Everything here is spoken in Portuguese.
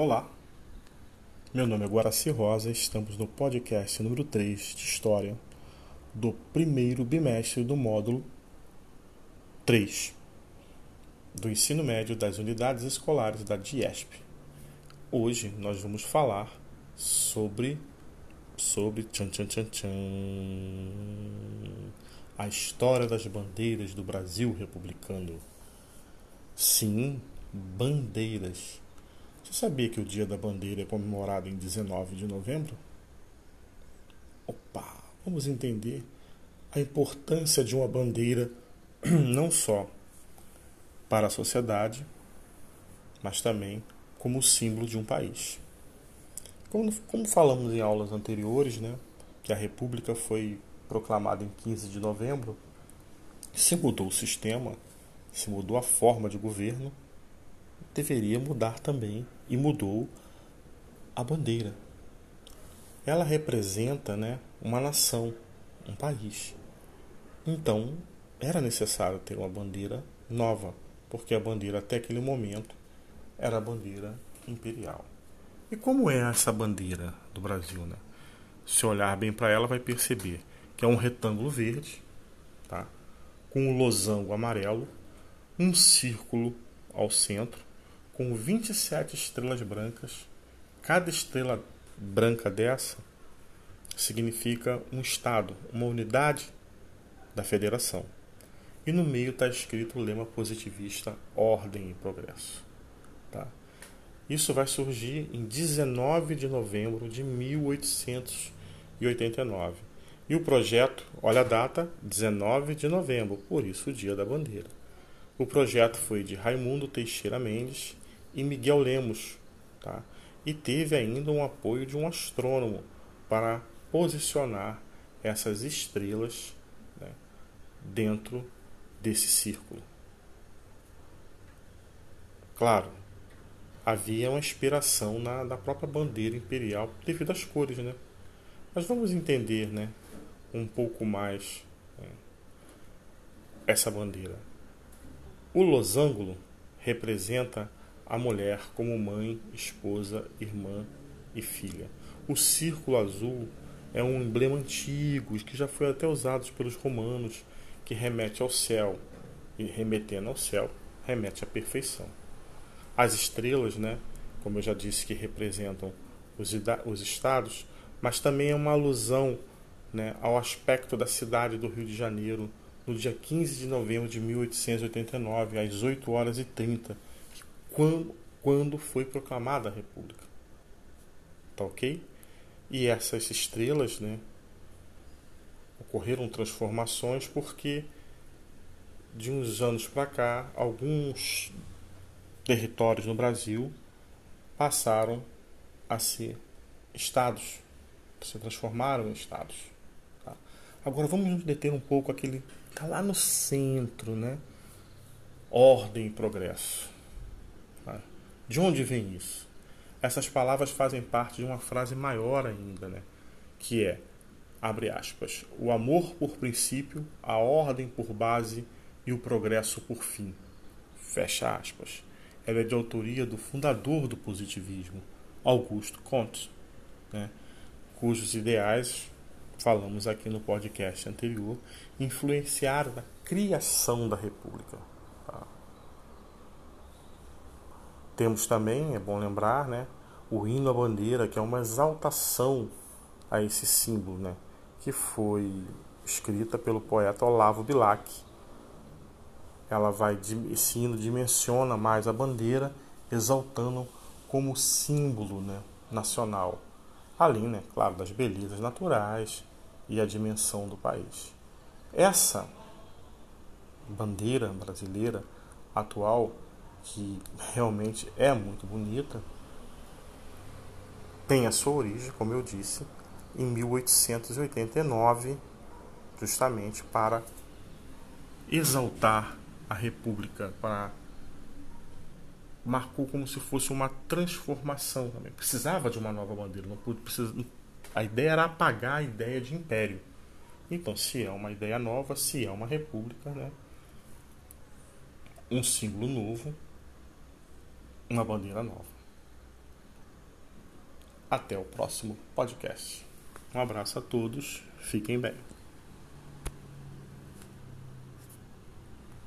Olá, meu nome é Guaraci Rosa estamos no podcast número 3 de História do primeiro bimestre do módulo 3 do ensino médio das unidades escolares da DIESP. Hoje nós vamos falar sobre sobre tchan, tchan, tchan, tchan, a história das bandeiras do Brasil republicano. Sim, bandeiras. Você sabia que o Dia da Bandeira é comemorado em 19 de novembro? Opa, vamos entender a importância de uma bandeira não só para a sociedade, mas também como símbolo de um país. Como, como falamos em aulas anteriores, né, que a República foi proclamada em 15 de novembro, se mudou o sistema, se mudou a forma de governo, deveria mudar também e mudou a bandeira. Ela representa né, uma nação, um país. Então, era necessário ter uma bandeira nova, porque a bandeira até aquele momento era a bandeira imperial. E como é essa bandeira do Brasil, né? Se olhar bem para ela, vai perceber que é um retângulo verde, tá? Com um losango amarelo, um círculo ao centro, com 27 estrelas brancas. Cada estrela branca dessa significa um estado, uma unidade da federação. E no meio está escrito o lema positivista Ordem e Progresso. Tá? Isso vai surgir em 19 de novembro de 1889. E o projeto, olha a data, 19 de novembro, por isso o Dia da Bandeira. O projeto foi de Raimundo Teixeira Mendes e Miguel Lemos, tá? e teve ainda um apoio de um astrônomo para posicionar essas estrelas né, dentro desse círculo. Claro, havia uma inspiração na, na própria bandeira imperial devido às cores, né? Mas vamos entender, né, um pouco mais né, essa bandeira. O losango representa a mulher como mãe, esposa, irmã e filha. O círculo azul é um emblema antigo que já foi até usado pelos romanos, que remete ao céu e remetendo ao céu remete à perfeição. As estrelas, né, como eu já disse, que representam os, os estados, mas também é uma alusão né, ao aspecto da cidade do Rio de Janeiro no dia 15 de novembro de 1889, às 8 horas e 30, quando, quando foi proclamada a República. Tá ok? E essas estrelas, né, ocorreram transformações porque de uns anos para cá, alguns territórios no Brasil passaram a ser estados, se transformaram em estados. Tá? Agora vamos nos deter um pouco aquele está lá no centro, né? Ordem e progresso. De onde vem isso? Essas palavras fazem parte de uma frase maior ainda, né? Que é, abre aspas, o amor por princípio, a ordem por base e o progresso por fim. Fecha aspas. Ela é de autoria do fundador do positivismo, Augusto Comte, né, cujos ideais, falamos aqui no podcast anterior, influenciaram a criação da República. Tá? Temos também, é bom lembrar, né, o hino à bandeira, que é uma exaltação a esse símbolo, né, que foi escrita pelo poeta Olavo Bilac ela vai esse hino dimensiona mais a bandeira, exaltando como símbolo né, nacional, além, né, claro, das belezas naturais e a dimensão do país. Essa bandeira brasileira atual, que realmente é muito bonita, tem a sua origem, como eu disse, em 1889, justamente para exaltar a República para marcou como se fosse uma transformação também. Precisava de uma nova bandeira, não precisa, a ideia era apagar a ideia de império. Então, se é uma ideia nova, se é uma república, né? um símbolo novo, uma bandeira nova. Até o próximo podcast. Um abraço a todos, fiquem bem.